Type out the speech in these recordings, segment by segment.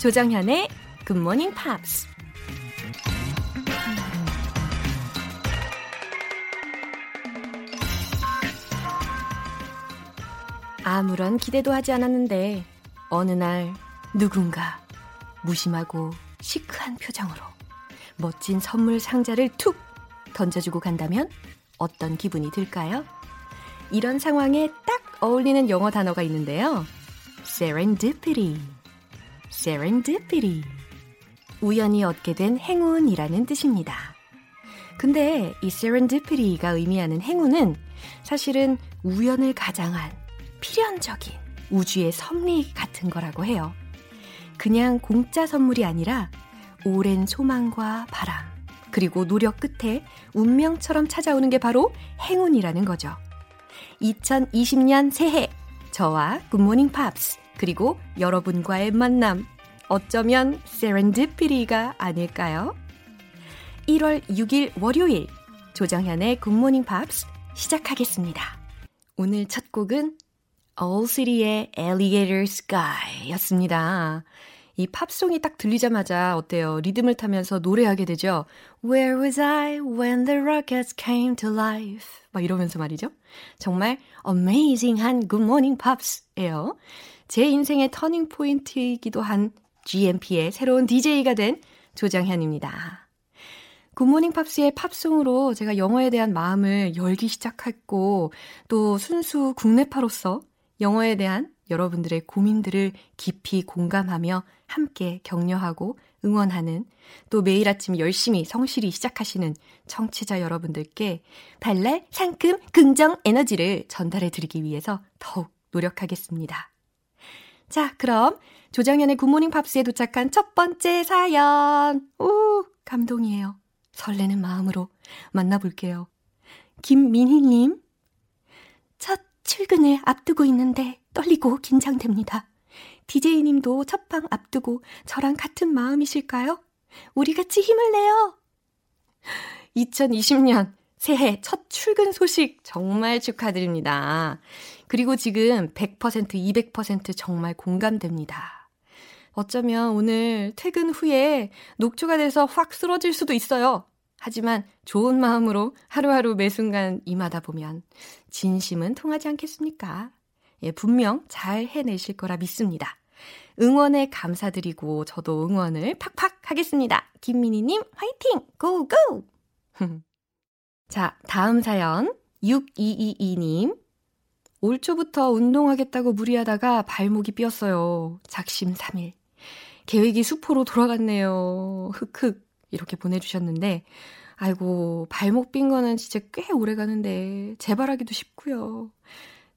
조정현의 Good Morning Pops. 아무런 기대도 하지 않았는데 어느 날 누군가 무심하고 시크한 표정으로 멋진 선물 상자를 툭 던져주고 간다면 어떤 기분이 들까요? 이런 상황에 딱 어울리는 영어 단어가 있는데요. serendipity. Serendipity. 우연히 얻게 된 행운이라는 뜻입니다. 근데 이 serendipity가 의미하는 행운은 사실은 우연을 가장한 필연적인 우주의 섭리 같은 거라고 해요. 그냥 공짜 선물이 아니라 오랜 소망과 바람, 그리고 노력 끝에 운명처럼 찾아오는 게 바로 행운이라는 거죠. 2020년 새해, 저와 굿모닝 팝스, 그리고 여러분과의 만남, 어쩌면 serendipity가 아닐까요? 1월 6일 월요일, 조정현의 굿모닝 팝스 시작하겠습니다. 오늘 첫 곡은 Owl City의 Alligator Sky 였습니다. 이 팝송이 딱 들리자마자 어때요? 리듬을 타면서 노래하게 되죠? Where was I when the rockets came to life? 막 이러면서 말이죠. 정말 amazing한 Good Morning Pops예요. 제 인생의 터닝 포인트이기도 한 GMP의 새로운 DJ가 된 조정현입니다. 굿모닝 팝스의 팝송으로 제가 영어에 대한 마음을 열기 시작했고 또 순수 국내파로서 영어에 대한 여러분들의 고민들을 깊이 공감하며 함께 격려하고 응원하는 또 매일 아침 열심히 성실히 시작하시는 청취자 여러분들께 발랄, 상큼, 긍정 에너지를 전달해 드리기 위해서 더욱 노력하겠습니다. 자, 그럼 조정현의 굿모닝 팝스에 도착한 첫 번째 사연. 오, 감동이에요. 설레는 마음으로 만나볼게요. 김민희님. 첫 출근을 앞두고 있는데 떨리고 긴장됩니다. DJ님도 첫방 앞두고 저랑 같은 마음이실까요? 우리 같이 힘을 내요! 2020년 새해 첫 출근 소식 정말 축하드립니다. 그리고 지금 100%, 200% 정말 공감됩니다. 어쩌면 오늘 퇴근 후에 녹초가 돼서 확 쓰러질 수도 있어요. 하지만 좋은 마음으로 하루하루 매 순간 임하다 보면 진심은 통하지 않겠습니까? 예, 분명 잘 해내실 거라 믿습니다. 응원에 감사드리고 저도 응원을 팍팍 하겠습니다. 김민희님 화이팅! 고고! 자, 다음 사연 6222님 올 초부터 운동하겠다고 무리하다가 발목이 삐었어요. 작심삼일. 계획이 수포로 돌아갔네요. 흑흑 이렇게 보내주셨는데 아이고 발목 삔 거는 진짜 꽤 오래 가는데 재발하기도 쉽고요.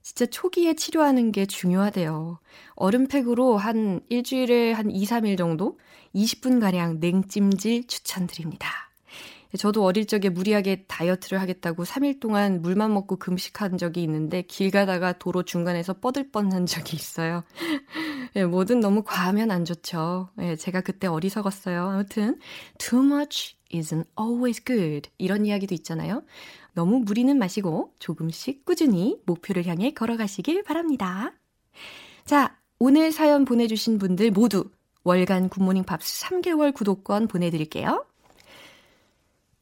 진짜 초기에 치료하는 게 중요하대요. 얼음팩으로 한 일주일에 한 2, 3일 정도 20분가량 냉찜질 추천드립니다. 저도 어릴 적에 무리하게 다이어트를 하겠다고 3일 동안 물만 먹고 금식한 적이 있는데 길 가다가 도로 중간에서 뻗을 뻔한 적이 있어요. 예, 뭐든 너무 과하면 안 좋죠. 예, 제가 그때 어리석었어요. 아무튼 too much isn't always good 이런 이야기도 있잖아요. 너무 무리는 마시고 조금씩 꾸준히 목표를 향해 걸어가시길 바랍니다. 자, 오늘 사연 보내주신 분들 모두 월간 굿모닝 팝스 3개월 구독권 보내드릴게요.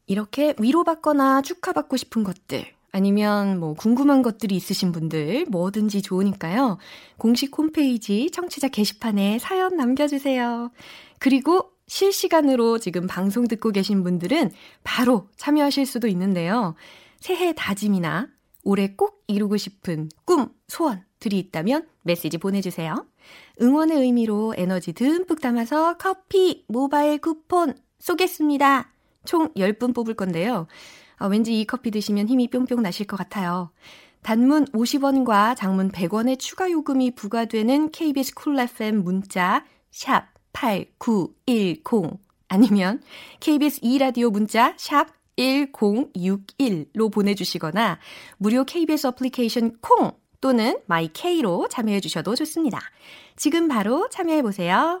이렇게 위로받거나 축하받고 싶은 것들, 아니면 뭐 궁금한 것들이 있으신 분들 뭐든지 좋으니까요. 공식 홈페이지 청취자 게시판에 사연 남겨주세요. 그리고 실시간으로 지금 방송 듣고 계신 분들은 바로 참여하실 수도 있는데요. 새해 다짐이나 올해 꼭 이루고 싶은 꿈, 소원들이 있다면 메시지 보내주세요. 응원의 의미로 에너지 듬뿍 담아서 커피, 모바일 쿠폰 쏘겠습니다. 총 10분 뽑을 건데요. 아, 왠지 이 커피 드시면 힘이 뿅뿅 나실 것 같아요. 단문 50원과 장문 100원의 추가 요금이 부과되는 KBS 쿨 FM 문자 샵 8910 아니면 KBS 2라디오 문자 샵 1061로 보내주시거나 무료 KBS 어플리케이션 콩 또는 마이케이로 참여해 주셔도 좋습니다. 지금 바로 참여해 보세요.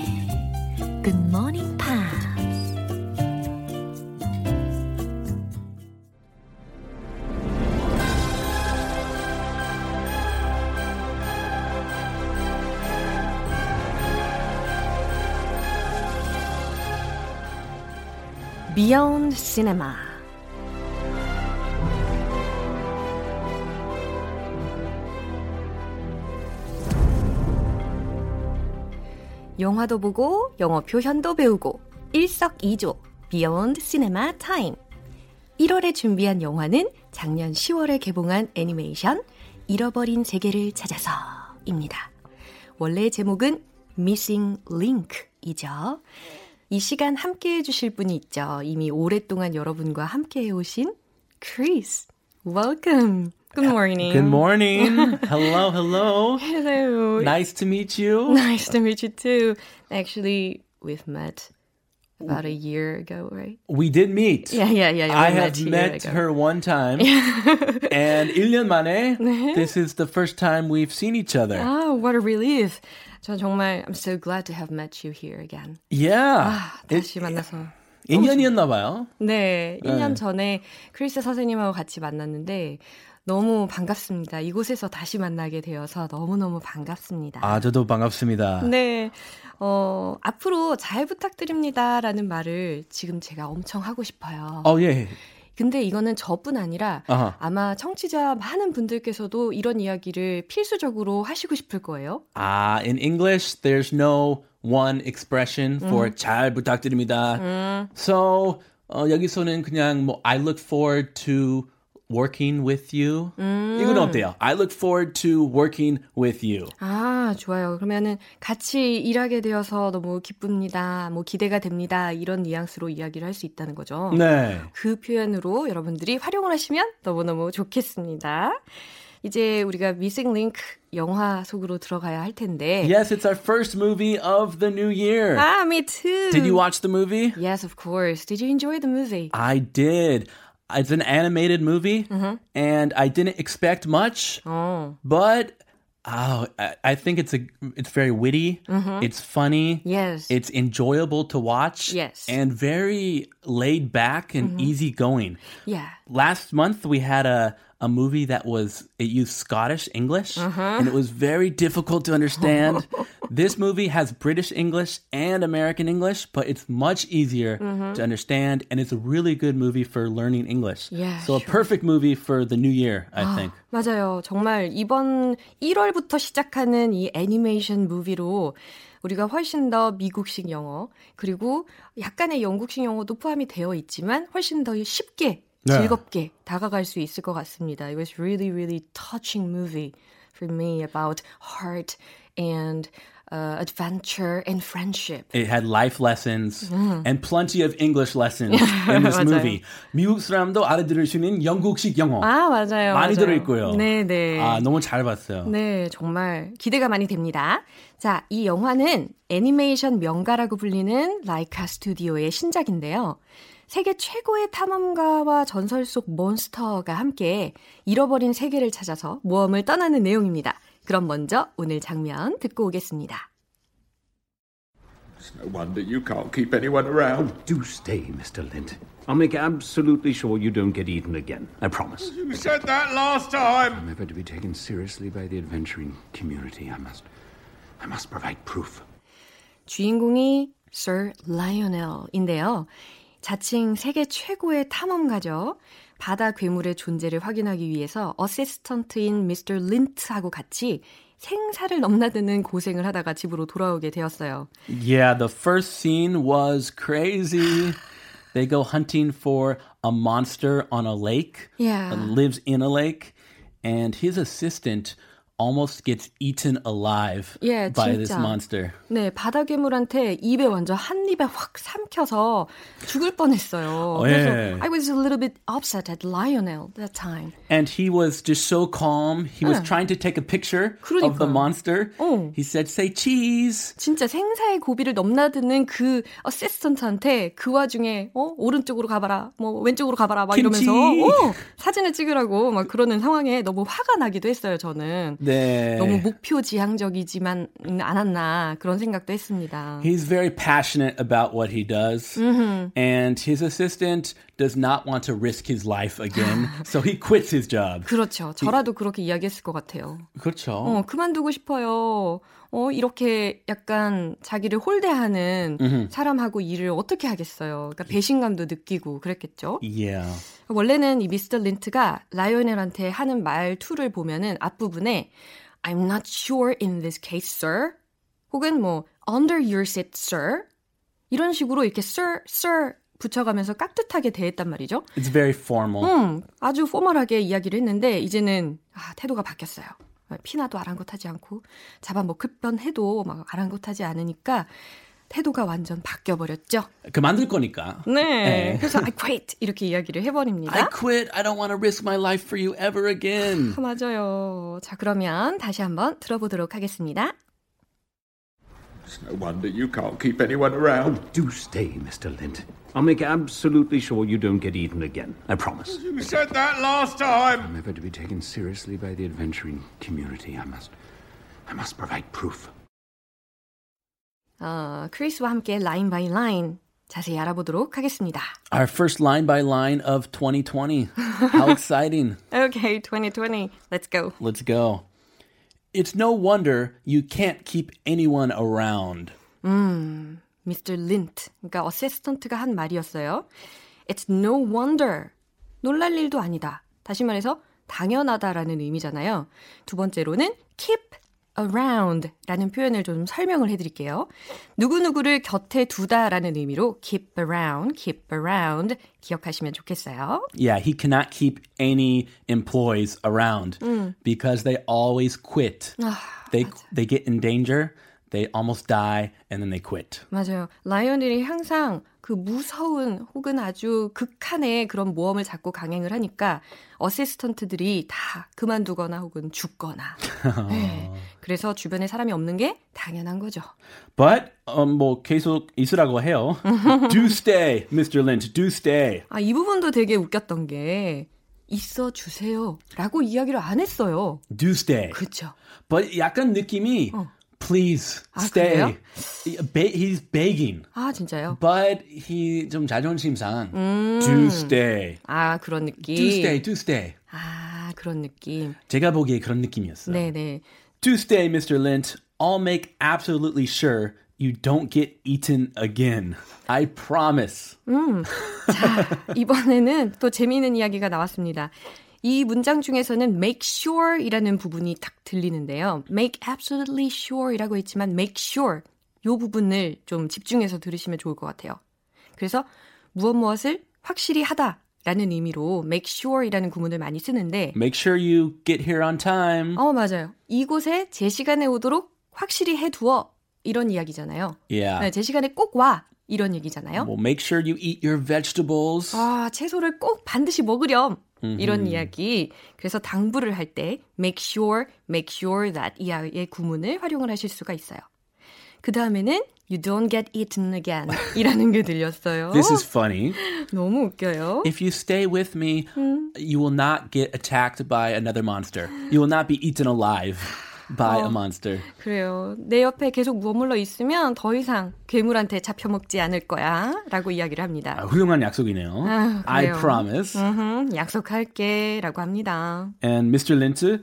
Beyond Cinema 영화도 보고 영어 표현도 배우고 일석이조 Beyond Time 1월에 준비한 영화는 작년 10월에 개봉한 애니메이션 잃어버린 세계를 찾아서입니다. 원래 제목은 Missing Link이죠. 이 시간 함께 해주실 분이 있죠. 이미 오랫동안 여러분과 함께 해오신 Chris. Welcome. Good morning. Good morning. hello, hello. Hello. Nice to meet you. Nice to meet you too. Actually, we've met about a year ago, right? We did meet. Yeah, yeah, yeah. I we have a year met ago. her one time. and 1년 만에 this is the first time we've seen each other. Oh, what a relief. 저 정말 I'm so glad to have met you here again. Yeah. 아, 다시 만나서. 2년이었나 봐요. 네, 1년 네. 전에 크리스 선생님하고 같이 만났는데 너무 반갑습니다. 이곳에서 다시 만나게 되어서 너무너무 반갑습니다. 아, 저도 반갑습니다. 네. 어, 앞으로 잘 부탁드립니다 라는 말을 지금 제가 엄청 하고 싶어요. 어, 예. 근데 이거는 저뿐 아니라 아하. 아마 청취자 많은 분들께서도 이런 이야기를 필수적으로 하시고 싶을 거예요. 아, in English, there's no one expression for 잘 부탁드립니다. So, 어, 여기서는 그냥 뭐 I look forward to working with you. 이건 어때요? I look forward to working with you. 아, 좋아요. 그러면은 같이 일하게 되어서 너무 기쁩니다. 뭐 기대가 됩니다. 이런 뉘앙스로 이야기를 할 수 있다는 거죠. 네. 그 표현으로 여러분들이 활용을 하시면 너무너무 좋겠습니다. 이제 우리가 링크 영화 속으로 들어가야 할 텐데. Yes, it's our first movie of the new year. 아, me too. Did you watch the movie? Yes, of course. Did you enjoy the movie? I did. It's an animated movie, and I didn't expect much, 어. but oh, I, I think it's a it's very witty. Mm-hmm. It's funny. Yes. It's enjoyable to watch. Yes. And very laid back and mm-hmm. easygoing. yeah. Last month we had a a movie that was it used Scottish English and it was very difficult to understand. this movie has British English and American English, but it's much easier to understand and it's a really good movie for learning English. Yeah, so a sure. perfect movie for the new year, I think. 맞아요. 정말 이번 1월부터 시작하는 이 애니메이션 무비로 우리가 훨씬 더 미국식 영어 그리고 약간의 영국식 영어도 포함이 되어 있지만 훨씬 더 쉽게 네. 즐겁게 다가갈 수 있을 것 같습니다. It was really really touching movie for me about heart and uh, adventure and friendship. It had life lessons and plenty of English lessons in this movie. 미국 사람도 알아들을 수 있는 영국식 영어 아 맞아요. 많이 맞아요. 들어 있고요. 네네. 아, 너무 잘 봤어요. 네, 정말 기대가 많이 됩니다. 자, 이 영화는 애니메이션 명가라고 불리는 라이카 스튜디오의 신작인데요. 세계 최고의 탐험가와 전설 속 몬스터가 함께 잃어버린 세계를 찾아서 모험을 떠나는 내용입니다. 그럼 먼저 오늘 장면 듣고 오겠습니다. It's no wonder you can't keep anyone around. Do stay, Mr. Lint. I'll make absolutely sure you don't get eaten again. I promise. You said that last time. I'm ever to be taken seriously by the adventuring community. I must. I must provide proof. 주인공이 Sir Lionel인데요. 자칭 세계 최고의 탐험가죠. 바다 괴물의 존재를 확인하기 위해서 어시스턴트인 미스터 린트하고 같이 생사를 넘나드는 고생을 하다가 집으로 돌아오게 되었어요. Yeah, the first scene was crazy. They go hunting for a monster on a lake. Yeah. uh, lives in a lake, and his assistant almost gets eaten alive 예, by this monster. 네, 바다 괴물한테 입에 완전 한 입에 확 삼켜서 죽을 뻔했어요. 어, 그래서 예. I was a little bit upset at Lionel that time. And he was just so calm. He was 네. trying to take a picture of the 그러니까요. monster. 어. He said, "Say cheese." 진짜 생사의 고비를 넘나드는 그 어시스턴트한테 그 와중에 어 오른쪽으로 가봐라 뭐 왼쪽으로 가봐라 막 김치. 이러면서 어, 사진을 찍으라고 막 그러는 상황에 너무 화가 나기도 했어요 저는. 네, 네. 너무 목표 지향적이지만 않았나 그런 생각도 했습니다. He's very passionate about what he does, and his assistant does not want to risk his life again, so he quits his job. 그렇죠. 저라도 그렇게 이야기했을 것 같아요. 그렇죠. 어, 그만두고 싶어요. 어, 이렇게 약간 자기를 홀대하는 사람하고 일을 어떻게 하겠어요. 그러니까 배신감도 느끼고 그랬겠죠. Yeah. 원래는 이 미스터 린트가 라이오넬한테 하는 말투를 보면은 앞부분에 I'm not sure in this case, sir. 혹은 뭐 under your seat, sir. 이런 식으로 이렇게 sir, sir 붙여가면서 깍듯하게 대했단 말이죠. It's very formal. 음, 아주 포멀하게 이야기를 했는데 이제는 아, 태도가 바뀌었어요. 피나도 아랑곳하지 않고 잡아먹을 뻔해도 막 아랑곳하지 않으니까 태도가 완전 바뀌어 버렸죠. 그만둘 거니까. 네. 네. 그래서 I quit 이렇게 이야기를 해버립니다. I quit. I don't want to risk my life for you ever again. 아, 맞아요. 자, 그러면 다시 한번 들어보도록 하겠습니다. It's no wonder you can't keep anyone around. Do stay, Mr. Lint. I'll make absolutely sure you don't get eaten again. I promise. You said that last time. I'm ever to be taken seriously by the adventuring community. I must. I must provide proof. 어, 크리스와 함께 라인 바이 라인 자세히 알아보도록 하겠습니다. Our first line by line of 2020. How exciting. Okay, 2020. Let's go. Let's go. It's no wonder you can't keep anyone around. Mr. Lint, 그러니까 어시스턴트가 한 말이었어요. It's no wonder. 놀랄 일도 아니다. 다시 말해서 당연하다라는 의미잖아요. 두 번째로는 keep around 라는 표현을 좀 설명을 해드릴게요. 누구누구를 곁에 두다라는 의미로 keep around, keep around 기억하시면 좋겠어요. Yeah, he cannot keep any employees around because they always quit. they they get in danger, they almost die, and then they quit. 맞아요. 라이언들이 항상 그 무서운 혹은 아주 극한의 그런 모험을 자꾸 강행을 하니까 어시스턴트들이 다 그만두거나 혹은 죽거나. 네. 그래서 주변에 사람이 없는 게 당연한 거죠. But um, 뭐 계속 있으라고 해요. do stay, Mr. Lynch. Do stay. 아, 이 부분도 되게 웃겼던 게 있어 주세요. 라고 이야기를 안 했어요. Do stay. 그렇죠. But 약간 느낌이 please 아, stay. 그래요? He's begging. 아, 진짜요? But he 좀 자존심상 do stay. 아, 그런 느낌. Do stay, do stay. 아, 그런 느낌. 제가 보기에 그런 느낌이었어요. 네네. Do stay, Mr. Lynch. I'll make absolutely sure you don't get eaten again. I promise. 자, 이번에는 또 재미있는 이야기가 나왔습니다. 이 문장 중에서는 make sure 이라는 부분이 딱 들리는데요. make absolutely sure 이라고 했지만 make sure 요 부분을 좀 집중해서 들으시면 좋을 것 같아요. 그래서 무엇 무엇을 확실히 하다 라는 의미로 make sure 이라는 구문을 많이 쓰는데 Make sure you get here on time. 어, 맞아요. 이곳에 제 시간에 오도록 확실히 해 두어 이런 이야기잖아요. Yeah. 네, 제 시간에 꼭 와 이런 얘기잖아요. Well, make sure you eat your vegetables. 아, 채소를 꼭 반드시 먹으렴. 이런 이야기. 그래서 당부를 할 때 make sure, make sure that 이하의 구문을 활용을 하실 수가 있어요. 그 다음에는 you don't get eaten again 이라는 게 들렸어요. This is funny. 너무 웃겨요. If you stay with me, you will not get attacked by another monster. You will not be eaten alive by a monster. 그래요. 내 옆에 계속 머물러 있으면 더 이상 괴물한테 잡혀먹지 않을 거야. 라고 이야기를 합니다. 아, 훌륭한 약속이네요. 아, I promise. 음흠, 약속할게. 라고 합니다. And Mr. Linte,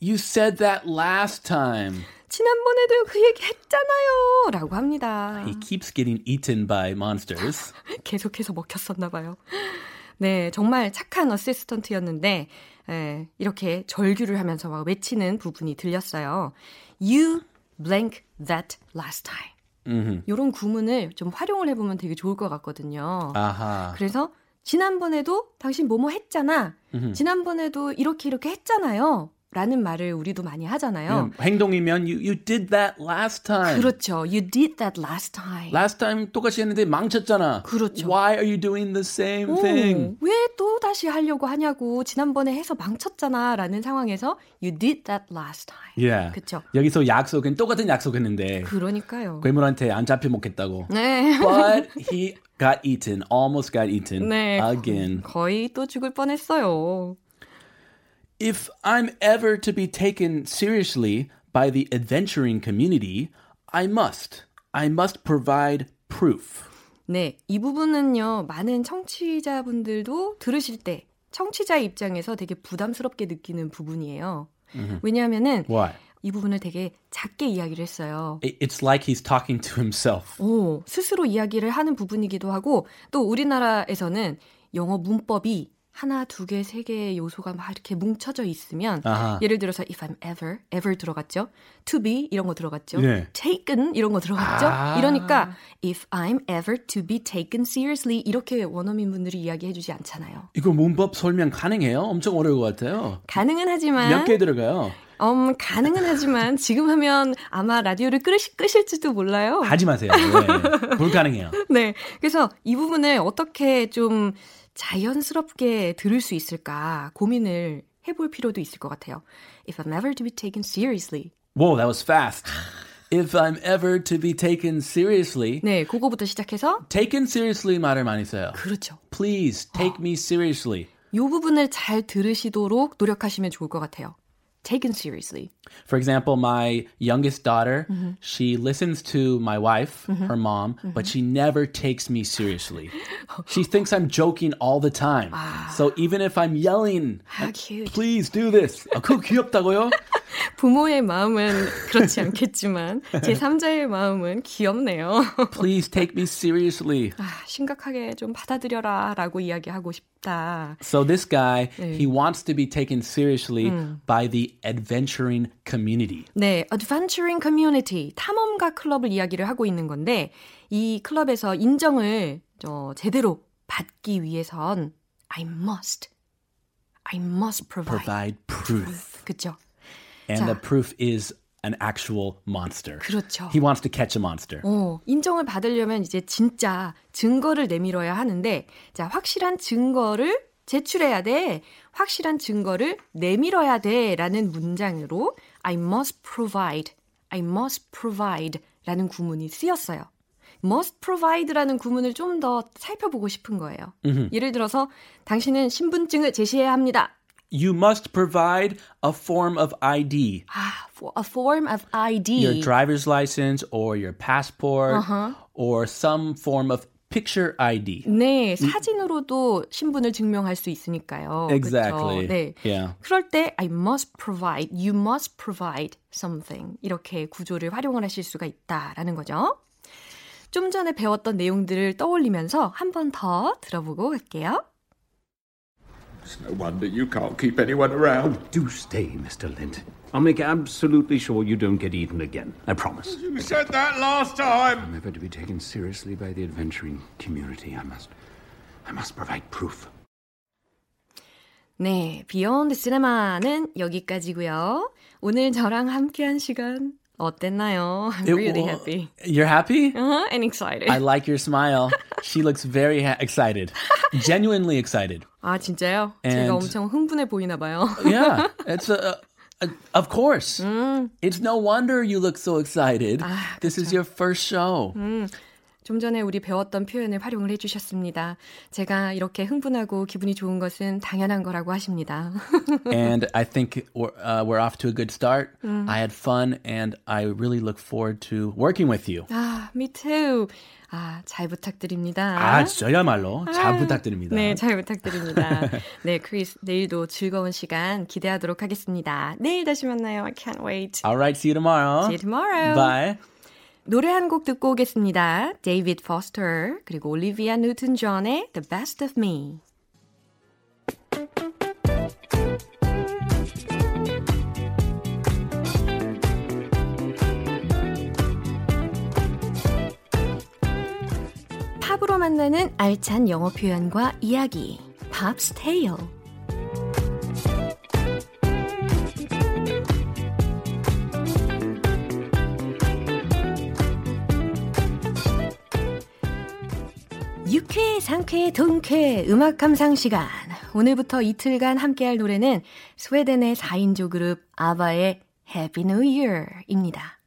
you said that last time. 지난번에도 그 얘기 했잖아요. 라고 합니다. He keeps getting eaten by monsters. 계속해서 먹혔었나 봐요. 네, 정말 착한 어시스턴트였는데 에, 이렇게 절규를 하면서 막 외치는 부분이 들렸어요. You blank that last time. 이런 구문을 좀 활용을 해보면 되게 좋을 것 같거든요. 아하. 그래서 지난번에도 당신 뭐뭐 했잖아. 지난번에도 이렇게 이렇게 했잖아요. 라는 말을 우리도 많이 하잖아요. 음, 행동이면 you, you did that last time. 그렇죠. You did that last time. Last time 똑같이 했는데 망쳤잖아. 그렇죠. Why are you doing the same 오, thing? 왜 또 다시 하려고 하냐고 지난번에 해서 망쳤잖아 라는 상황에서 you did that last time. Yeah. 그쵸. 여기서 약속은 똑같은 약속했는데 그러니까요. 괴물한테 안 잡혀 먹겠다고. 네. But he got eaten, almost got eaten 네. again. 거의 또 죽을 뻔했어요. If I'm ever to be taken seriously by the adventuring community, I must. I must provide proof. 네, 이 부분은요, 많은 청취자분들도 들으실 때 청취자의 입장에서 되게 부담스럽게 느끼는 부분이에요. 왜냐하면은 Why? 이 부분을 되게 작게 이야기를 했어요. It- It's like he's talking to himself. 오, 스스로 이야기를 하는 부분이기도 하고 또 우리나라에서는 영어 문법이 하나, 두 개, 세 개의 요소가 막 이렇게 뭉쳐져 있으면 아하. 예를 들어서 if I'm ever, ever 들어갔죠. to be 이런 거 들어갔죠. 네. taken 이런 거 들어갔죠. 아. 이러니까 if I'm ever to be taken seriously 이렇게 원어민 분들이 이야기해 주지 않잖아요. 이거 문법 설명 가능해요? 엄청 어려울 것 같아요. 가능은 하지만 몇 개 들어가요? 음, 가능은 하지만 지금 하면 아마 라디오를 끄시, 끄실지도 몰라요. 하지 마세요. 네. 불가능해요. 네. 그래서 이 부분을 어떻게 좀 자연스럽게 들을 수 있을까 고민을 해볼 필요도 있을 것 같아요. If I'm ever to be taken seriously. Whoa, that was fast. If I'm ever to be taken seriously, 네, 그거부터 시작해서 taken seriously 말을 많이 써요. 그렇죠. Please take me seriously. 이 부분을 잘 들으시도록 노력하시면 좋을 것 같아요. Taken seriously. For example, my youngest daughter, she listens to my wife, her mom, but she never takes me seriously. She thinks I'm joking all the time. So ah. even if I'm yelling, How cute. please do this. 아? 부모의 마음은 그렇지 않겠지만 제 3자의 마음은 귀엽네요. Please take me seriously. 아, 심각하게 좀 받아들여라 라고 이야기하고 싶다. So this guy, 네. he wants to be taken seriously by the adventuring community. 네, Adventuring Community 탐험가 클럽을 이야기를 하고 있는 건데 이 클럽에서 인정을 어, 제대로 받기 위해선 I must, I must provide. Provide proof. 그죠? And 자. the proof is an actual monster. 그렇죠. He wants to catch a monster. 어, 인정을 받으려면 이제 진짜 증거를 내밀어야 하는데, 자, 확실한 증거를 제출해야 돼. 확실한 증거를 내밀어야 돼. 라는 문장으로 I must provide, I must provide 라는 구문이 쓰였어요. must provide라는 구문을 좀 더 살펴보고 싶은 거예요. 예를 들어서 당신은 신분증을 제시해야 합니다. You must provide a form of ID. 아, for a form of ID. Your driver's license or your passport or some form of picture ID. 네, 사진으로도 신분을 증명할 수 있으니까요. Exactly. 그쵸? 네. Yeah. 그럴 때 I must provide, you must provide something 이렇게 구조를 활용을 하실 수가 있다라는 거죠. 좀 전에 배웠던 내용들을 떠올리면서 한 번 더 들어보고 갈게요. It's no wonder you can't keep anyone around. Do stay, Mr. Lint. I'll make absolutely sure you don't get eaten again. I promise. You said that last time. I'm ever to be taken seriously by the adventuring community. I must. I must provide proof. 네, 비욘드 시네마는 여기까지고요. 오늘 저랑 함께한 시간 어땠나요? I'm It really wa- happy. You're happy? Uh-huh, and excited. I like your smile. She looks very ha- excited. Genuinely excited. 아, 진짜요? And- 제가 엄청 흥분해 보이나 봐요. Yeah. It's a, a of course. It's no wonder you look so excited. this is your first show. 좀 전에 우리 배웠던 표현을 활용을 해주셨습니다. 제가 이렇게 흥분하고 기분이 좋은 것은 당연한 거라고 하십니다. and I think we're, uh, we're off to a good start. I had fun, and I really look forward to working with you. 아, me too. 아, 잘 부탁드립니다. 아, 저야말로 잘 부탁드립니다. 네, 잘 부탁드립니다. 네, 크리스, 내일도 즐거운 시간 기대하도록 하겠습니다. 내일 다시 만나요. I can't wait. All right, see you tomorrow. See you tomorrow. Bye. 노래 한 곡 듣고 오겠습니다. 데이비드 포스터 그리고 올리비아 뉴튼 존의 The Best of Me. 팝으로 만나는 알찬 영어 표현과 이야기. Pop's Tale. 유쾌, 상쾌, 동쾌 음악 감상 시간. 오늘부터 이틀간 함께할 노래는 스웨덴의 4인조 그룹 아바의 Happy New Year입니다.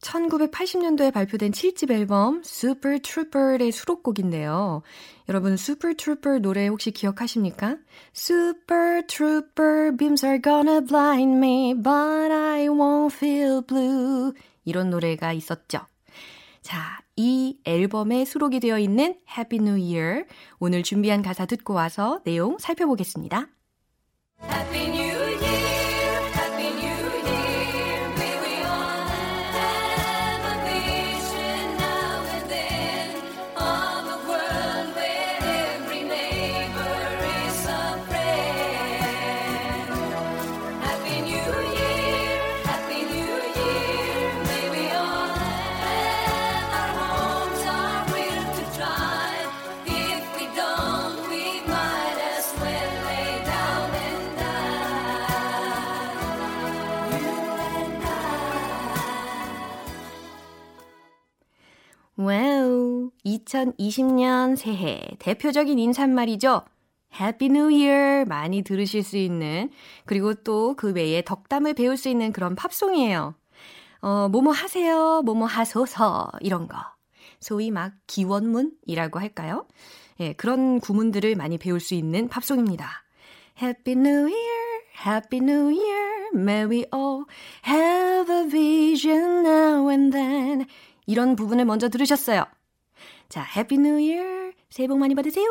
1980년도에 발표된 7집 앨범 Super Trooper의 수록곡인데요. 여러분 Super Trooper 노래 혹시 기억하십니까? Super Trooper beams are gonna blind me but I won't feel blue 이런 노래가 있었죠. 자, 이 앨범에 수록이 되어 있는 Happy New Year 오늘 준비한 가사 듣고 와서 내용 살펴보겠습니다. 2020년 새해 대표적인 인사말이죠. Happy New Year 많이 들으실 수 있는 그리고 또 그 외에 덕담을 배울 수 있는 그런 팝송이에요. 어, 뭐뭐 하세요, 뭐뭐 하소서 이런 거. 소위 막 기원문이라고 할까요? 예, 그런 구문들을 많이 배울 수 있는 팝송입니다. Happy New Year, Happy New Year, may we all have a vision now and then. 이런 부분을 먼저 들으셨어요. 자, Happy New Year. 새해 복 많이 받으세요.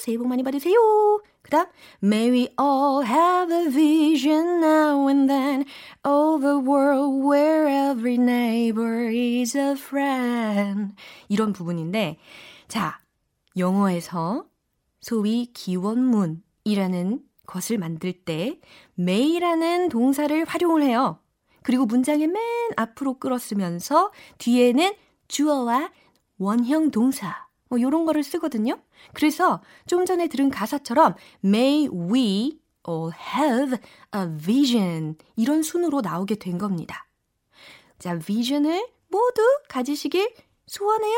새해 복 많이 받으세요. 그 다음, May we all have a vision now and then of a world where every neighbor is a friend. 이런 부분인데, 자, 영어에서 소위 기원문이라는 것을 만들 때 may라는 동사를 활용을 해요. 그리고 문장의 맨 앞으로 끌었으면서 뒤에는 주어와 원형 동사 뭐 요런 거를 쓰거든요. 그래서 좀 전에 들은 가사처럼 may we all have a vision 이런 순으로 나오게 된 겁니다. 자, vision을 모두 가지시길 소원해요.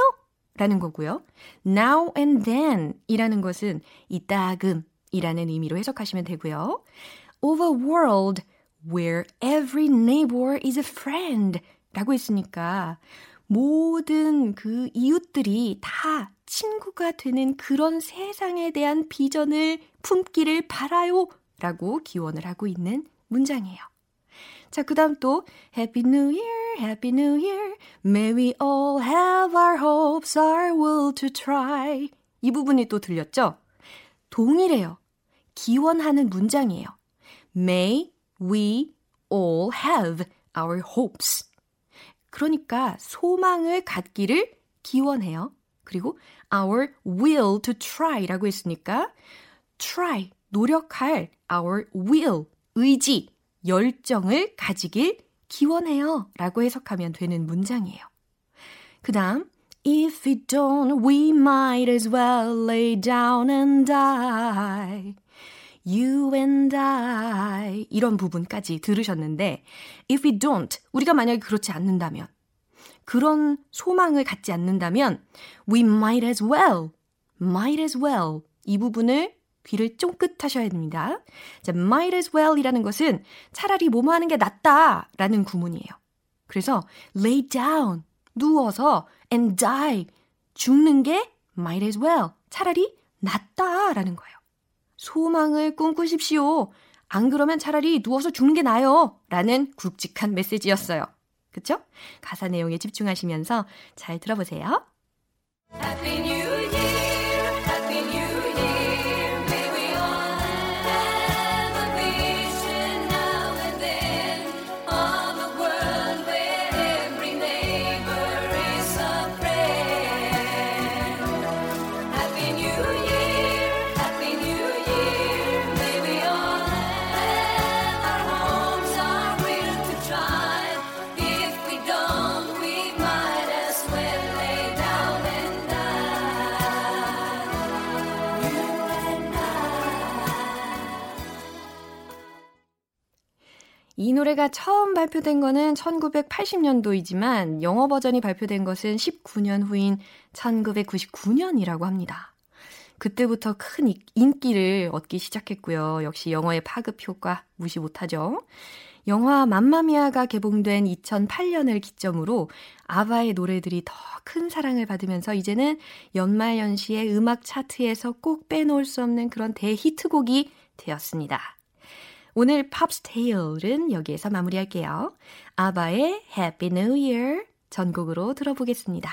라는 거고요. now and then 이라는 것은 이따금 이라는 의미로 해석하시면 되고요. a world where every neighbor is a friend 라고 했으니까 모든 그 이웃들이 다 친구가 되는 그런 세상에 대한 비전을 품기를 바라요 라고 기원을 하고 있는 문장이에요. 자, 그 다음 또 Happy New Year, Happy New Year May we all have our hopes, our will to try 이 부분이 또 들렸죠? 동일해요. 기원하는 문장이에요. May we all have our hopes. 그러니까 소망을 갖기를 기원해요. 그리고 our will to try라고 했으니까 try, 노력할 our will, 의지, 열정을 가지길 기원해요. 라고 해석하면 되는 문장이에요. 그 다음, If we don't, we might as well lay down and die. You and I 이런 부분까지 들으셨는데 if we don't 우리가 만약에 그렇지 않는다면 그런 소망을 갖지 않는다면 we might as well might as well 이 부분을 귀를 쫑긋하셔야 됩니다. 자, might as well 이라는 것은 차라리 뭐뭐 하는 게 낫다 라는 구문이에요. 그래서 lay down 누워서 and die 죽는 게 might as well 차라리 낫다 라는 거예요. 소망을 꿈꾸십시오. 안 그러면 차라리 누워서 죽는 게 나아요. 라는 굵직한 메시지였어요. 그쵸? 가사 내용에 집중하시면서 잘 들어보세요. 노래가 처음 발표된 거는 1980년도이지만 영어 버전이 발표된 것은 19년 후인 1999년이라고 합니다. 그때부터 큰 인기를 얻기 시작했고요. 역시 영어의 파급 효과 무시 못하죠. 영화 맘마미아가 개봉된 2008년을 기점으로 아바의 노래들이 더 큰 사랑을 받으면서 이제는 연말연시의 음악 차트에서 꼭 빼놓을 수 없는 그런 대히트곡이 되었습니다. 오늘 팝스 테일은 여기에서 마무리할게요. 아바의 Happy New Year 전곡으로 들어보겠습니다.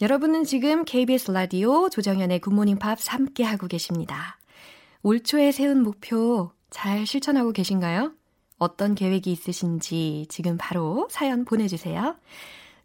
여러분은 지금 KBS 라디오 조정현의 굿모닝 팝스 함께 하고 계십니다. 올 초에 세운 목표 잘 실천하고 계신가요? 어떤 계획이 있으신지 지금 바로 사연 보내주세요.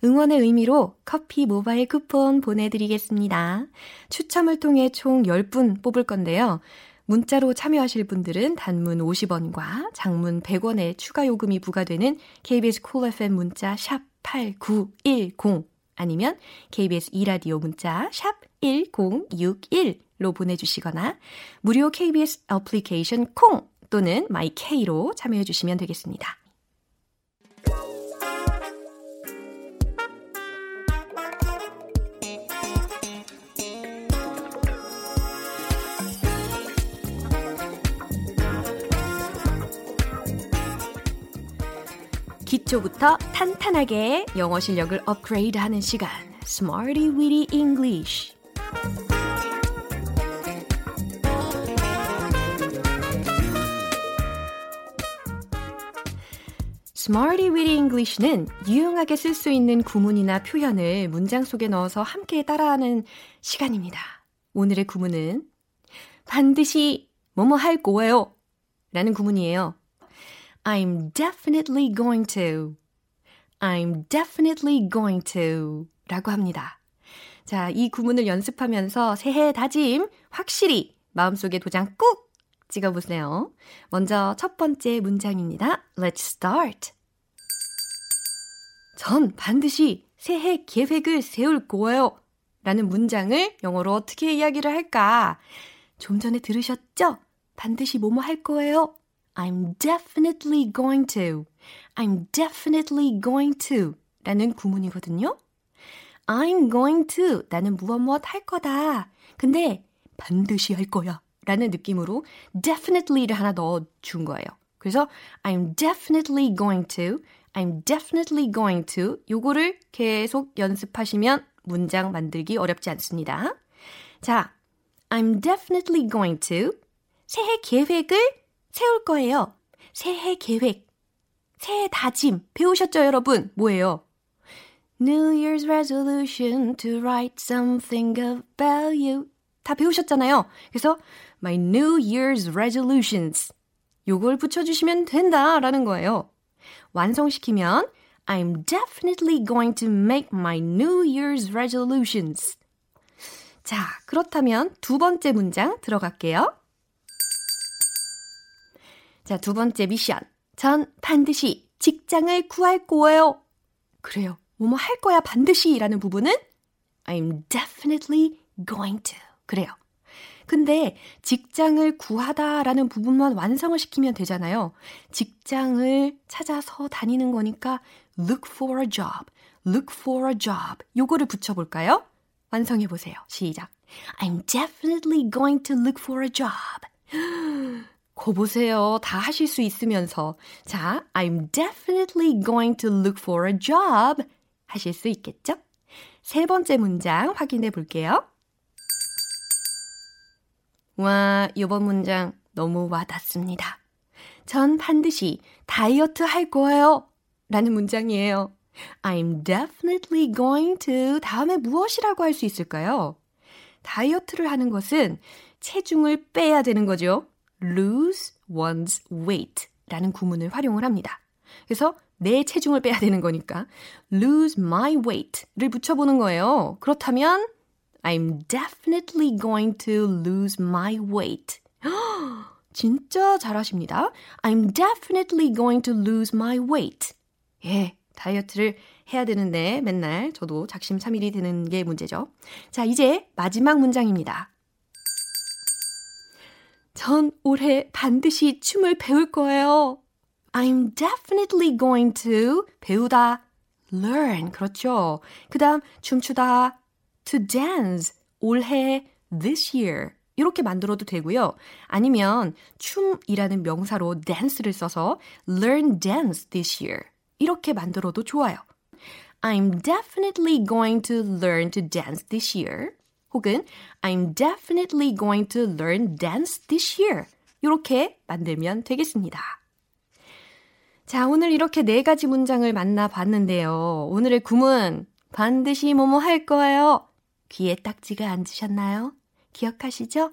응원의 의미로 커피 모바일 쿠폰 보내드리겠습니다. 추첨을 통해 총 10분 뽑을 건데요. 문자로 참여하실 분들은 단문 50원과 장문 100원의 추가 요금이 부과되는 KBS 쿨 FM 문자 샵 8910 아니면 KBS 이라디오 문자 샵 1061로 보내주시거나 무료 KBS 애플리케이션 콩 또는 마이케이로 참여해 주시면 되겠습니다. 기초부터 탄탄하게 영어 실력을 업그레이드하는 시간 Smarty Weedy English Smarty Weedy English는 유용하게 쓸 수 있는 구문이나 표현을 문장 속에 넣어서 함께 따라하는 시간입니다. 오늘의 구문은 반드시 뭐뭐 할 거예요 라는 구문이에요. I'm definitely going to. I'm definitely going to. 라고 합니다. 자, 이 구문을 연습하면서 새해 다짐 확실히 마음속에 도장 꾹 찍어보세요. 먼저 첫 번째 문장입니다. Let's start. 전 반드시 새해 계획을 세울 거예요. 라는 문장을 영어로 어떻게 이야기를 할까? 좀 전에 들으셨죠? 반드시 뭐뭐 할 거예요. I'm definitely going to. I'm definitely going to. 라는 구문이거든요. I'm going to. 나는 무엇 무엇 할 거다. 근데 반드시 할 거야. 라는 느낌으로 definitely를 하나 넣어 준 거예요. 그래서 I'm definitely going to. I'm definitely going to. 요거를 계속 연습하시면 문장 만들기 어렵지 않습니다. 자, I'm definitely going to. 새해 계획을 세울 거예요. 새해 계획, 새해 다짐 배우셨죠, 여러분? 뭐예요? New Year's resolution to write something about you. 다 배우셨잖아요. 그래서 my New Year's resolutions. 요걸 붙여주시면 된다라는 거예요. 완성시키면 I'm definitely going to make my New Year's resolutions. 자, 그렇다면 두 번째 문장 들어갈게요. 자, 두 번째 미션. 전 반드시 직장을 구할 거예요. 그래요. 뭐뭐 할 거야 반드시 라는 부분은 I'm definitely going to. 그래요. 근데 직장을 구하다 라는 부분만 완성을 시키면 되잖아요. 직장을 찾아서 다니는 거니까 look for a job, look for a job. 요거를 붙여볼까요? 완성해 보세요. 시작. I'm definitely going to look for a job. 거 보세요. 다 하실 수 있으면서. 자, I'm definitely going to look for a job. 하실 수 있겠죠? 세 번째 문장 확인해 볼게요. 와, 이번 문장 너무 와닿습니다. 전 반드시 다이어트 할 거예요. 라는 문장이에요. I'm definitely going to 다음에 무엇이라고 할 수 있을까요? 다이어트를 하는 것은 체중을 빼야 되는 거죠. Lose one's weight 라는 구문을 활용을 합니다. 그래서 내 체중을 빼야 되는 거니까 lose my weight를 붙여보는 거예요. 그렇다면 I'm definitely going to lose my weight. 진짜 잘하십니다. I'm definitely going to lose my weight. 예, 다이어트를 해야 되는데 맨날 저도 작심삼일이 되는 게 문제죠. 자, 이제 마지막 문장입니다. 전 올해 반드시 춤을 배울 거예요. I'm definitely going to 배우다 learn 그렇죠. 그다음 춤추다 to dance 올해 this year 이렇게 만들어도 되고요. 아니면 춤이라는 명사로 dance를 써서 learn dance this year 이렇게 만들어도 좋아요. I'm definitely going to learn to dance this year. 혹은 I'm definitely going to learn dance this year. 이렇게 만들면 되겠습니다. 자, 오늘 이렇게 네 가지 문장을 만나봤는데요. 오늘의 구문 반드시 뭐뭐 할 거예요. 귀에 딱지가 앉으셨나요? 기억하시죠?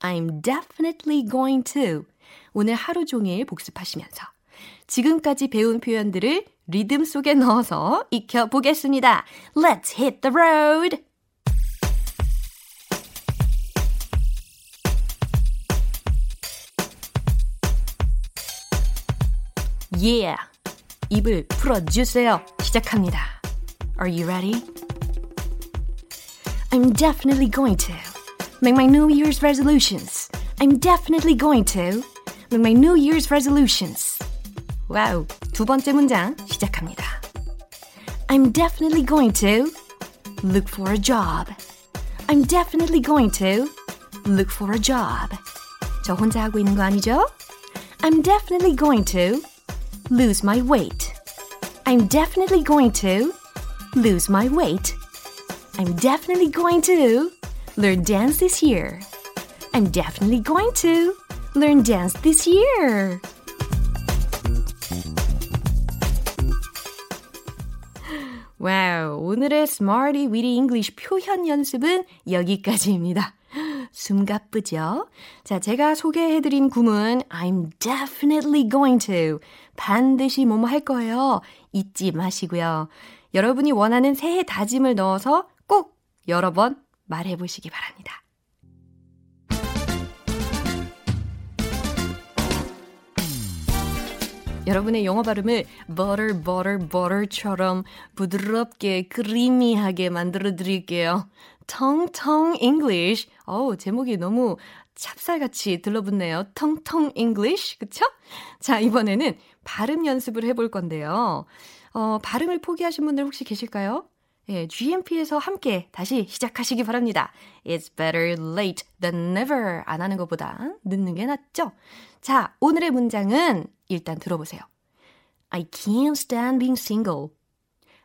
I'm definitely going to. 오늘 하루 종일 복습하시면서 지금까지 배운 표현들을 리듬 속에 넣어서 익혀보겠습니다. Let's hit the road! Yeah! 입을 풀어주세요. 시작합니다. Are you ready? I'm definitely going to make my New Year's resolutions. I'm definitely going to make my New Year's resolutions. 와우, 두 번째 문장 시작합니다. I'm definitely going to look for a job. I'm definitely going to look for a job. 저 혼자 하고 있는 거 아니죠? I'm definitely going to lose my weight. I'm definitely going to lose my weight. I'm definitely going to learn dance this year. I'm definitely going to learn dance this year. 와우, 오늘의 Smarty Weedy English 표현 연습은 여기까지입니다. 숨가쁘죠? 자, 제가 소개해드린 구문 I'm definitely going to 반드시 뭐뭐 할 거예요. 잊지 마시고요. 여러분이 원하는 새해 다짐을 넣어서 꼭 여러 번 말해보시기 바랍니다. 여러분의 영어 발음을 butter, butter, butter처럼 부드럽게 크리미하게 만들어 드릴게요. 텅텅 English. 어우, 제목이 너무 찹쌀같이 들러붙네요. 텅텅 English. 그쵸? 자, 이번에는 발음 연습을 해볼 건데요. 어, 발음을 포기하신 분들 혹시 계실까요? 예, GMP에서 함께 다시 시작하시기 바랍니다. It's better late than never. 안 하는 것보다 늦는 게 낫죠? 자, 오늘의 문장은 일단 들어보세요. I can't stand being single.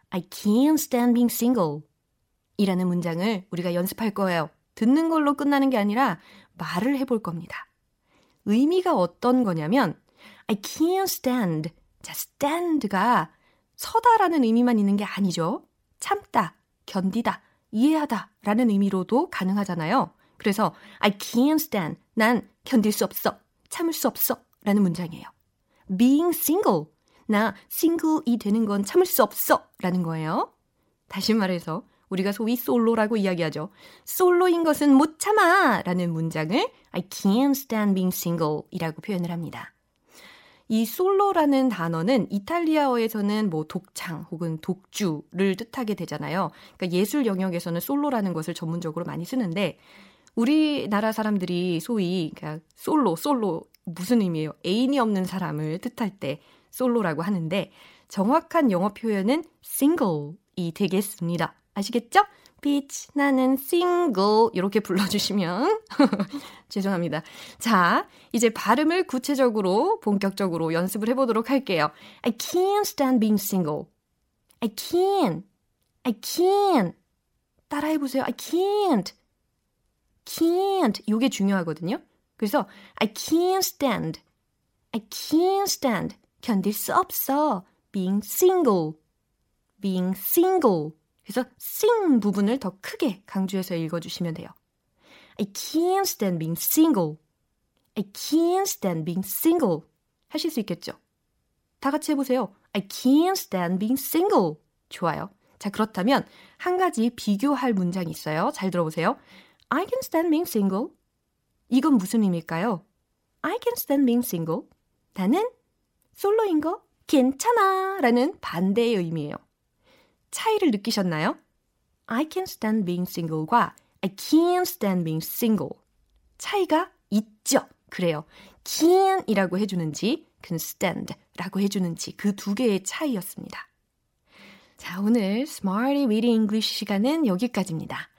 I can't stand being single. 이라는 문장을 우리가 연습할 거예요. 듣는 걸로 끝나는 게 아니라 말을 해볼 겁니다. 의미가 어떤 거냐면, I can't stand. 자, stand가 서다라는 의미만 있는 게 아니죠. 참다, 견디다, 이해하다 라는 의미로도 가능하잖아요. 그래서 I can't stand. 난 견딜 수 없어. 참을 수 없어. 라는 문장이에요. being single. 나 single이 되는 건 참을 수 없어. 라는 거예요. 다시 말해서 우리가 소위 솔로라고 이야기하죠. 솔로인 것은 못 참아! 라는 문장을 I can't stand being single 이라고 표현을 합니다. 이 솔로라는 단어는 이탈리아어에서는 뭐 독창 혹은 독주를 뜻하게 되잖아요. 그러니까 예술 영역에서는 솔로라는 것을 전문적으로 많이 쓰는데 우리나라 사람들이 소위 그러니까 솔로, 솔로 무슨 의미예요? 애인이 없는 사람을 뜻할 때 솔로라고 하는데 정확한 영어 표현은 single이 되겠습니다. 아시겠죠? 빛 나는 싱글 이렇게 불러주시면 죄송합니다. 자, 이제 발음을 구체적으로 본격적으로 연습을 해보도록 할게요. I can't stand being single. I can't. I can't. 따라해보세요. I can't. can't. 이게 중요하거든요. 그래서 I can't stand. I can't stand. 견딜 수 없어. being single. being single. 그래서 sing 부분을 더 크게 강조해서 읽어주시면 돼요. I can't stand being single. I can't stand being single. 하실 수 있겠죠? 다 같이 해보세요. I can't stand being single. 좋아요. 자, 그렇다면 한 가지 비교할 문장이 있어요. 잘 들어보세요. I can stand being single. 이건 무슨 의미일까요? I can stand being single. 나는 솔로인 거 괜찮아 라는 반대의 의미예요. 차이를 느끼셨나요? I can stand being single과 I can't stand being single. 차이가 있죠. 그래요. can이라고 해주는지 can stand라고 해주는지 그 두 개의 차이였습니다. 자, 오늘 Smarty Witty English 시간은 여기까지입니다.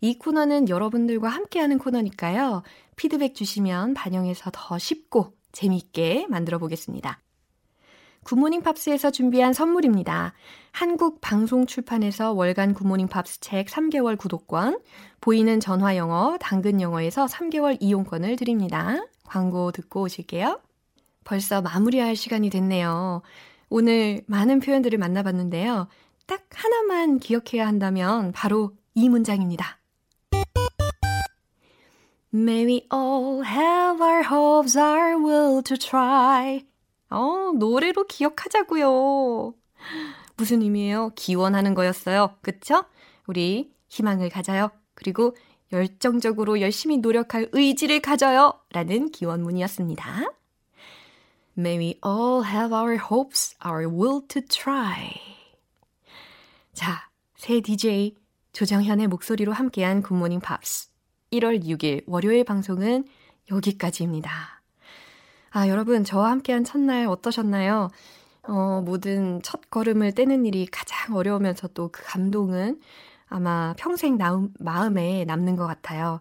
이 코너는 여러분들과 함께하는 코너니까요. 피드백 주시면 반영해서 더 쉽고 재미있게 만들어 보겠습니다. 굿모닝 팝스에서 준비한 선물입니다. 한국 방송 출판에서 월간 굿모닝 팝스 책 3개월 구독권, 보이는 전화 영어, 당근 영어에서 3개월 이용권을 드립니다. 광고 듣고 오실게요. 벌써 마무리할 시간이 됐네요. 오늘 많은 표현들을 만나봤는데요. 딱 하나만 기억해야 한다면 바로 이 문장입니다. May we all have our hopes, our will to try. 어, 노래로 기억하자고요. 무슨 의미예요? 기원하는 거였어요. 그쵸? 우리 희망을 가져요. 그리고 열정적으로 열심히 노력할 의지를 가져요. 라는 기원문이었습니다. May we all have our hopes, our will to try. 자, 새 DJ 조정현의 목소리로 함께한 굿모닝 팝스. 1월 6일 월요일 방송은 여기까지입니다. 아, 여러분, 저와 함께한 첫날 어떠셨나요? 어, 모든 첫 걸음을 떼는 일이 가장 어려우면서 또 그 감동은 아마 평생 나, 마음에 남는 것 같아요.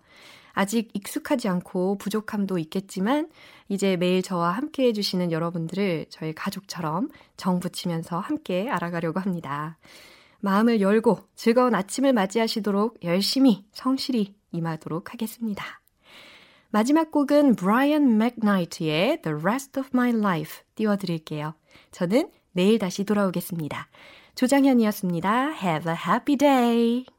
아직 익숙하지 않고 부족함도 있겠지만 이제 매일 저와 함께 해주시는 여러분들을 저희 가족처럼 정 붙이면서 함께 알아가려고 합니다. 마음을 열고 즐거운 아침을 맞이하시도록 열심히 성실히 임하도록 하겠습니다. 마지막 곡은 브라이언 맥나이트의 The Rest of My Life 띄워드릴게요. 저는 내일 다시 돌아오겠습니다. 조장현이었습니다. Have a happy day!